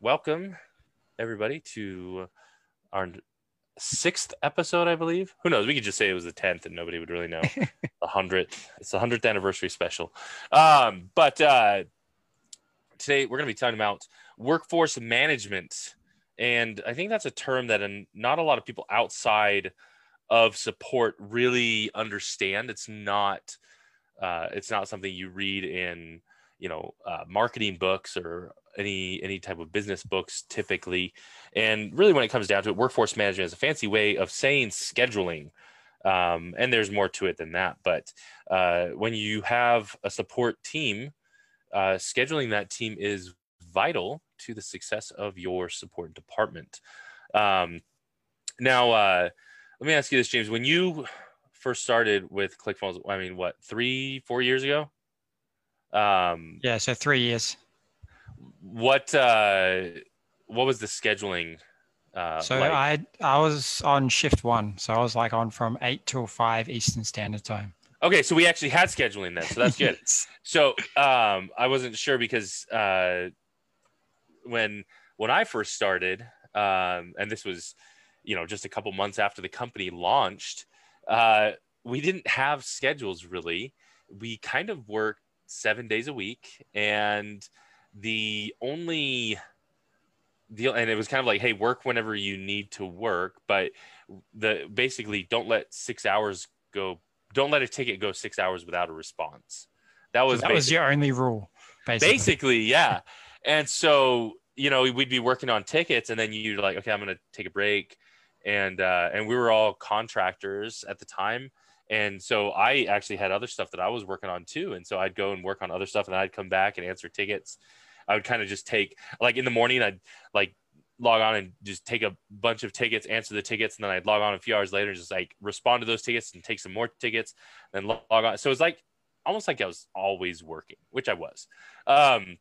welcome everybody to our sixth episode, I believe. Who knows? We could just say it was the tenth, and nobody would really know. the hundredth. It's the hundredth anniversary special. Um, but uh, today we're going to be talking about workforce management, and I think that's a term that not a lot of people outside of support really understand. It's not. Uh, it's not something you read in you know uh, marketing books or any any type of business books typically. And really when it comes down to it workforce management is a fancy way of saying scheduling. Um, and there's more to it than that but uh, when you have a support team uh, scheduling that team is vital to the success of your support department. Um, now uh, let me ask you this james. When you first started with clickfunnels i mean what three four years ago um, yeah, so three years. What uh, what was the scheduling? Uh, so like? I I was on shift one, so I was like on from eight till five Eastern Standard Time. Okay, so we actually had scheduling then, so that's good. yes. So um, I wasn't sure because uh, when when I first started, um, and this was you know just a couple months after the company launched, uh, we didn't have schedules really. We kind of worked seven days a week, and the only deal, and it was kind of like, hey, work whenever you need to work, but the basically don't let six hours go. Don't let a ticket go six hours without a response. That was that was your only rule, basically. Basically, yeah. and so you know we'd be working on tickets, and then you're like, okay, I'm gonna take a break, and uh, and we were all contractors at the time and so I actually had other stuff that I was working on too. And so I'd go and work on other stuff and I'd come back and answer tickets. I would kind of just take like in the morning, I'd like log on and just take a bunch of tickets, answer the tickets, and then I'd log on a few hours later and just like respond to those tickets and take some more tickets, then log on. So it's like almost like I was always working, which I was. Um,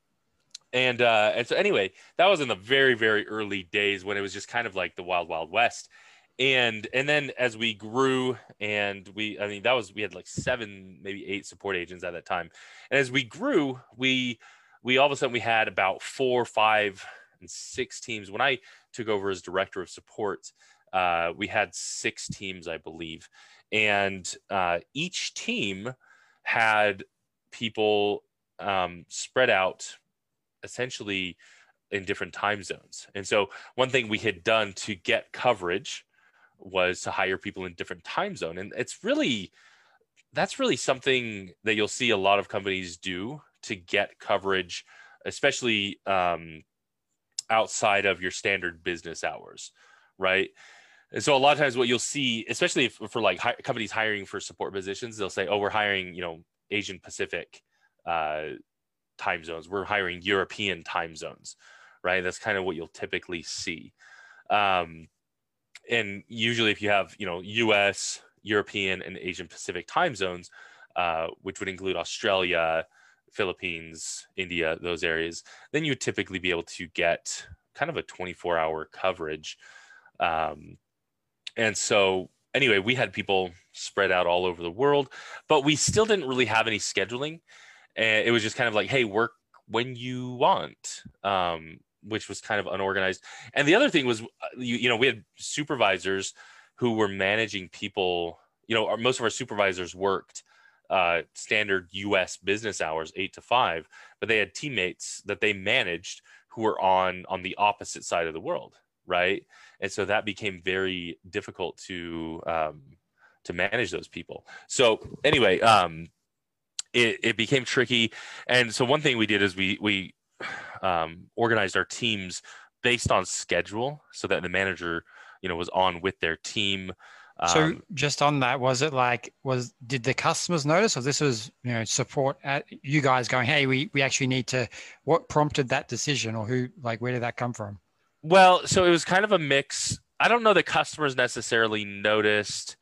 and uh, and so anyway, that was in the very very early days when it was just kind of like the wild wild west and and then as we grew and we i mean that was we had like seven maybe eight support agents at that time. And as we grew we we all of a sudden we had about four five and six teams. When i took over as director of support uh, we had six teams i believe. And uh, each team had people um, spread out essentially in different time zones. And so one thing we had done to get coverage was to hire people in different time zone and it's really that's really something that you'll see a lot of companies do to get coverage especially um, outside of your standard business hours right? And so a lot of times what you'll see especially if, for like hi- companies hiring for support positions they'll say oh we're hiring you know asian pacific uh, time zones. We're hiring european time zones right? That's kind of what you'll typically see. Um, and usually if you have you know us european and asian pacific time zones uh, which would include australia philippines india those areas then you would typically be able to get kind of a 24 hour coverage. Um, and so anyway we had people spread out all over the world but we still didn't really have any scheduling and it was just kind of like hey work when you want. Um, which was kind of unorganized. And the other thing was, uh, you, you know, we had supervisors who were managing people. You know, our, most of our supervisors worked uh, standard U.S. business hours, eight to five, but they had teammates that they managed who were on on the opposite side of the world, right? And so that became very difficult to um, to manage those people. So anyway, um, it, it became tricky. And so one thing we did is we we um, organized our teams based on schedule so that the manager you know was on with their team um, so just on that was it like was did the customers notice or this was you know support at you guys going hey we we actually need to what prompted that decision or who like where did that come from? Well so it was kind of a mix. I don't know that customers necessarily noticed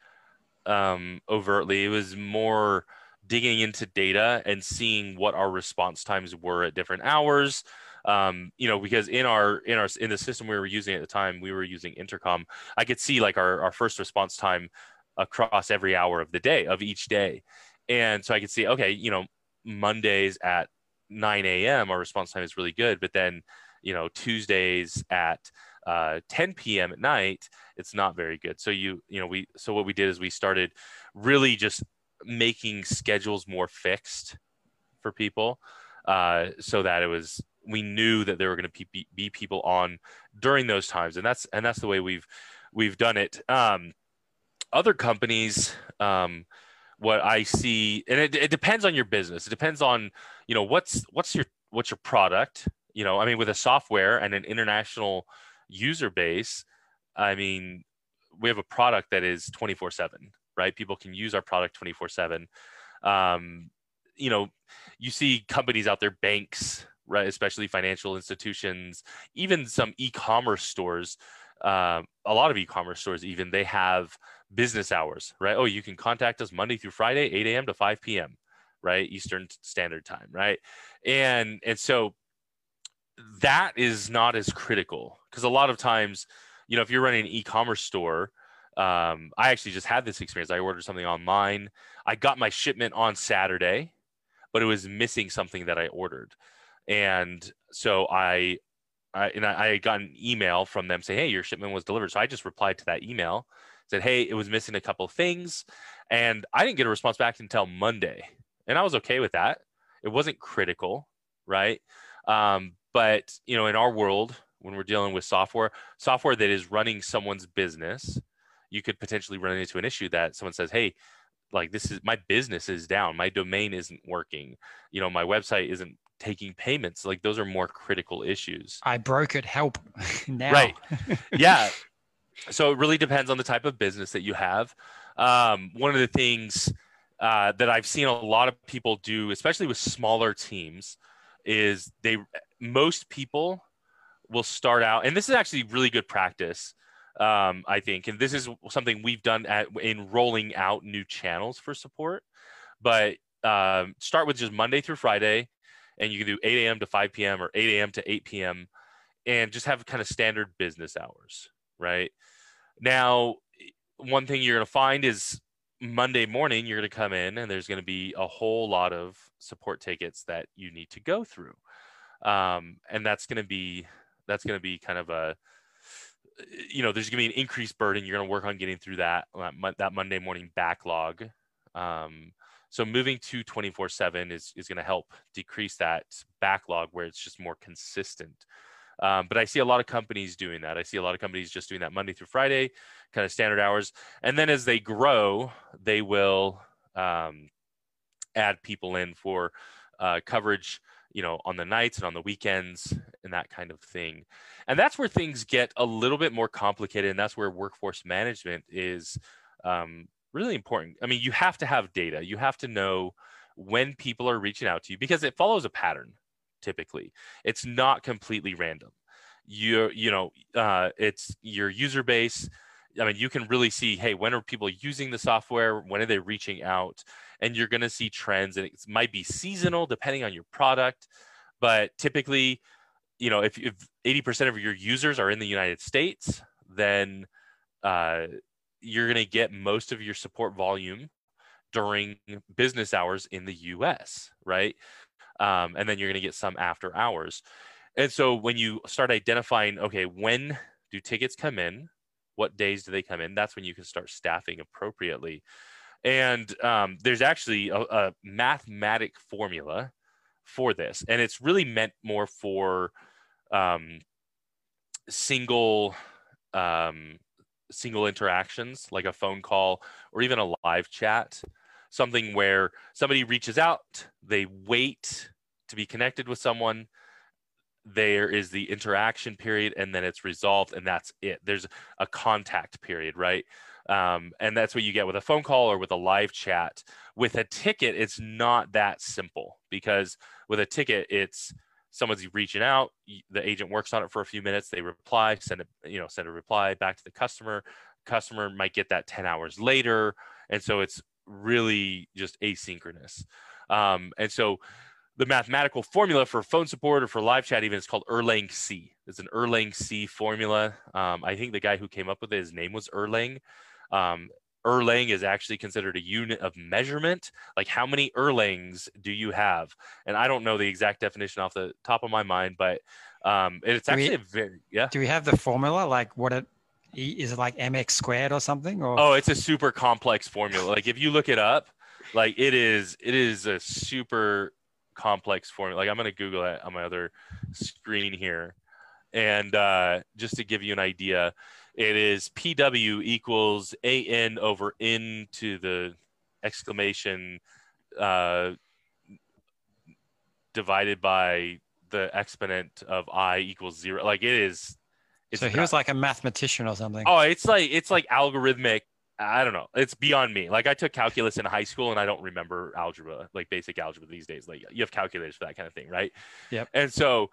um overtly. It was more digging into data and seeing what our response times were at different hours um, you know because in our in our in the system we were using at the time we were using intercom i could see like our, our first response time across every hour of the day of each day and so i could see okay you know mondays at 9 a.m our response time is really good but then you know Tuesdays at uh, 10 p.m. at night, it's not very good. So you you know we so what we did is we started really just making schedules more fixed for people uh, so that it was we knew that there were going to be, be people on during those times. And that's and that's the way we've we've done it. Um, other companies um, what i see and it, it depends on your business. It depends on you know what's what's your what's your product? You know i mean with a software and an international user base i mean we have a product that is 24 7 right? People can use our product 24 7 um, you know you see companies out there banks right especially financial institutions even some e-commerce stores uh, a lot of e-commerce stores even they have business hours right? Oh you can contact us monday through friday 8 a.m to 5 p.m right? Eastern standard time right? And and so that is not as critical because a lot of times you know if you're running an e-commerce store um, i actually just had this experience i ordered something online i got my shipment on saturday but it was missing something that i ordered and so i I, and I, I got an email from them saying, "Hey, your shipment was delivered." So I just replied to that email, said, "Hey, it was missing a couple things," and I didn't get a response back until Monday, and I was okay with that. It wasn't critical, right? Um, but you know, in our world, when we're dealing with software, software that is running someone's business, you could potentially run into an issue that someone says, "Hey, like this is my business is down, my domain isn't working, you know, my website isn't taking payments. Like those are more critical issues. I broke it. Help now. Right. yeah. So it really depends on the type of business that you have. Um, one of the things uh, that I've seen a lot of people do, especially with smaller teams, is they most people will start out, and this is actually really good practice, um, I think, and this is something we've done at in rolling out new channels for support. But um, start with just Monday through Friday, and you can do 8 a.m. to 5 p.m. or 8 a.m. to 8 p.m. and just have kind of standard business hours, right? Now, one thing you're going to find is Monday morning, you're going to come in and there's going to be a whole lot of support tickets that you need to go through. Um, and that's going to be, that's going to be kind of a, you know, there's going to be an increased burden. You're going to work on getting through that, that Monday morning backlog. Um, so moving to 24 7 is, is going to help decrease that backlog where it's just more consistent. Um, but I see a lot of companies doing that. I see a lot of companies just doing that Monday through Friday, kind of standard hours. And then as they grow, they will um, add people in for uh, coverage, you know, on the nights and on the weekends and that kind of thing. And that's where things get a little bit more complicated. And that's where workforce management is um, really important. I mean, you have to have data. You have to know when people are reaching out to you because it follows a pattern typically. It's not completely random. You you know, uh, it's your user base. I mean, you can really see, hey, when are people using the software? When are they reaching out? And you're going to see trends, and it might be seasonal depending on your product, but typically, you know, if, if 80% of your users are in the United States, then uh, you're going to get most of your support volume during business hours in the US, right? Um, and then you're going to get some after hours. And so when you start identifying, okay, when do tickets come in? What days do they come in? That's when you can start staffing appropriately. And um, there's actually a, a mathematic formula for this, and it's really meant more for um, single um, single interactions like a phone call or even a live chat something where somebody reaches out they wait to be connected with someone there is the interaction period and then it's resolved and that's it. There's a contact period right? Um, and that's what you get with a phone call or with a live chat. With a ticket it's not that simple because with a ticket it's someone's reaching out the agent works on it for a few minutes they reply send a you know send a reply back to the customer. Customer might get that 10 hours later and so it's really just asynchronous. Um, and so the mathematical formula for phone support or for live chat even is called erlang c it's an erlang c formula um, i think the guy who came up with it his name was erlang um, Erlang is actually considered a unit of measurement. Like how many Erlangs do you have? And I don't know the exact definition off the top of my mind, but Um, it's Do we- actually a very yeah. Do we have the formula? Like what it E- it like mx squared or something? Or Oh, it's a super complex formula. Like if you look it up, like it is it is a super complex formula. Like I'm gonna Google it on my other screen here. And uh, just to give you an idea, it is PW equals AN over N to the exclamation uh, divided by the exponent of I equals zero. Like it is. It's so he was like a mathematician or something. Oh, it's like it's like algorithmic. I don't know. It's beyond me. Like I took calculus in high school and I don't remember algebra, like basic algebra these days. Like you have calculators for that kind of thing, right? Yep. And so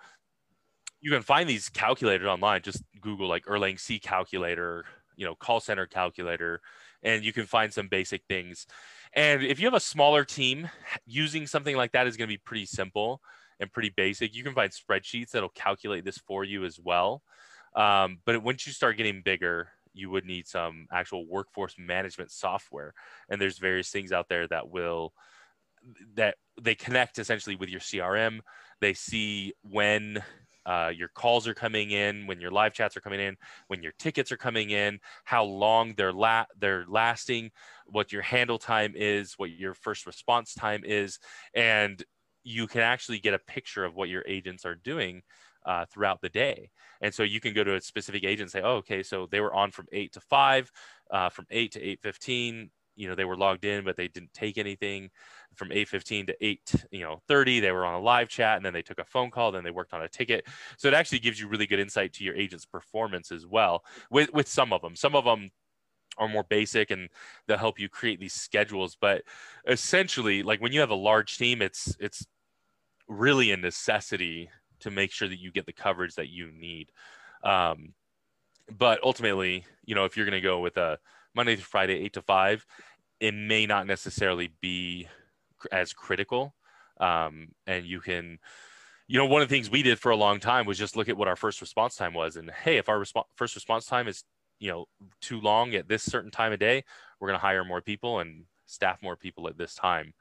you can find these calculators online. Just Google like Erlang C calculator, you know, call center calculator, and you can find some basic things. And if you have a smaller team, using something like that is going to be pretty simple and pretty basic. You can find spreadsheets that'll calculate this for you as well. Um, but once you start getting bigger, you would need some actual workforce management software. And there's various things out there that will that they connect essentially with your CRM. They see when uh, your calls are coming in, when your live chats are coming in, when your tickets are coming in, how long they're la- they're lasting, what your handle time is, what your first response time is, and you can actually get a picture of what your agents are doing uh, throughout the day. And so you can go to a specific agent and say, oh, okay, so they were on from eight to five, uh, from eight to eight fifteen. You know, they were logged in, but they didn't take anything. From eight fifteen to eight, you know, thirty, they were on a live chat, and then they took a phone call, then they worked on a ticket. So it actually gives you really good insight to your agent's performance as well. With with some of them, some of them are more basic and they'll help you create these schedules. But essentially, like when you have a large team, it's it's really a necessity to make sure that you get the coverage that you need. Um, but ultimately, you know, if you're going to go with a Monday through Friday, eight to five, it may not necessarily be as critical. Um, and you can, you know, one of the things we did for a long time was just look at what our first response time was. And hey, if our respo- first response time is, you know, too long at this certain time of day, we're going to hire more people and staff more people at this time.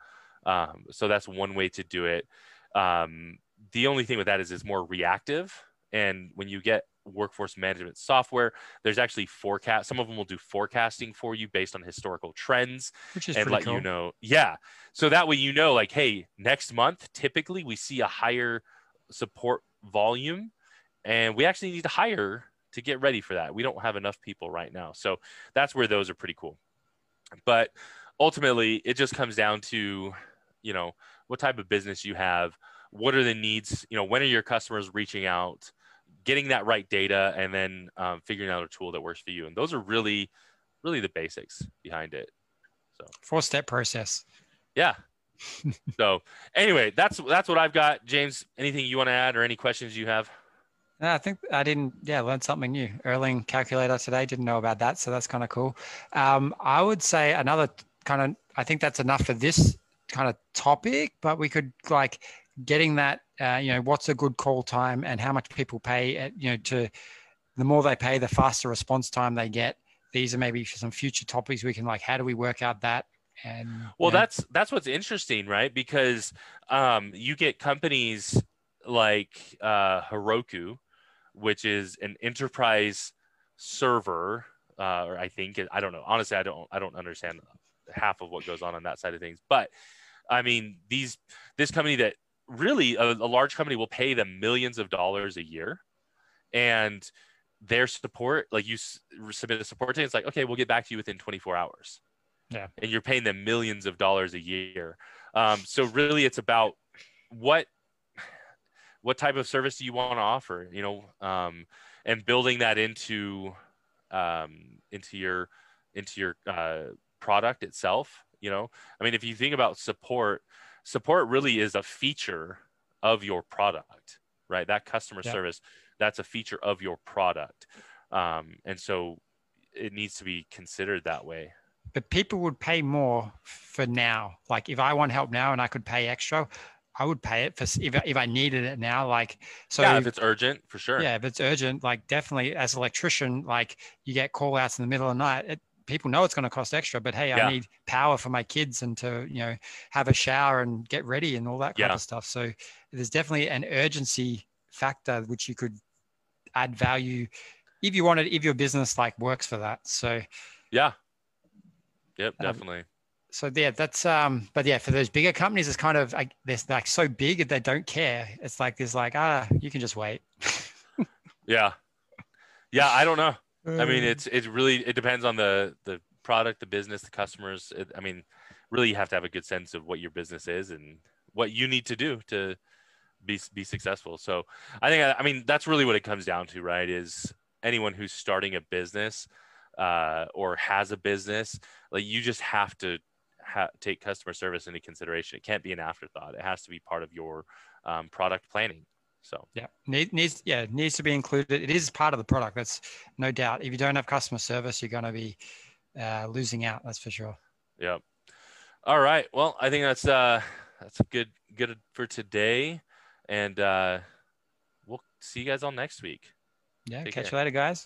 Um, so that's one way to do it. Um, the only thing with that is it's more reactive. And when you get workforce management software, there's actually forecast. Some of them will do forecasting for you based on historical trends which is and let cool. you know. Yeah. So that way you know, like, hey, next month, typically we see a higher support volume and we actually need to hire to get ready for that. We don't have enough people right now. So that's where those are pretty cool. But ultimately, it just comes down to, you know, what type of business you have, what are the needs, you know, when are your customers reaching out, getting that right data, and then um, figuring out a tool that works for you. And those are really, really the basics behind it. so Four step process. Yeah. so anyway, that's that's what I've got. James, anything you want to add or any questions you have? No, I think I didn't. Yeah, learned something new. Erlang calculator today. Didn't know about that, so that's kind of cool. Um, I would say another kind of. I think that's enough for this kind of topic, but we could like getting that. Uh, you know, what's a good call time and how much people pay. At, you know, to the more they pay, the faster response time they get. These are maybe some future topics we can like. How do we work out that? And Well, you know, that's that's what's interesting, right? Because um, you get companies like uh, Heroku, which is an enterprise server, uh, or I think I don't know. Honestly, I don't I don't understand half of what goes on on that side of things. But I mean, these this company that really a, a large company will pay them millions of dollars a year, and their support, like you s- submit a support ticket, it's like okay, we'll get back to you within 24 hours. Yeah. and you're paying them millions of dollars a year. Um, so really, it's about what what type of service do you want to offer you know um, and building that into um, into your into your uh, product itself you know i mean if you think about support support really is a feature of your product right that customer Yeah. service that's a feature of your product um, and so it needs to be considered that way but people would pay more for now. Like if I want help now and I could pay extra, I would pay it for if, if I needed it now. Like so, yeah if it's urgent for sure yeah, if it's urgent, like definitely as an electrician, like you get call outs in the middle of the night. It, people know it's going to cost extra, but hey, Yeah. I need power for my kids and to you know have a shower and get ready and all that kind Yeah. of stuff. So there's definitely an urgency factor which you could add value if you wanted if your business like works for that. So yeah. Yep Um, definitely. so yeah that's um but yeah for those bigger companies it's kind of like they're like so big that they don't care. It's like there's like ah you can just wait. Yeah. Yeah i don't know i Mm. mean it's it's really it depends on the the product the business the customers. It, i mean really you have to have a good sense of what your business is and what you need to do to be be successful. So i think i mean that's really what it comes down to right is anyone who's starting a business uh, or has a business like you just have to ha- take customer service into consideration. It can't be an afterthought. It has to be part of your um, product planning so yeah Need, needs yeah needs to be included it is part of the product that's no doubt if you don't have customer service you're going to be uh, losing out that's for sure Yep. All right. Well, I think that's uh that's good good for today, and uh, we'll see you guys all next week. yeah Take catch care. you later guys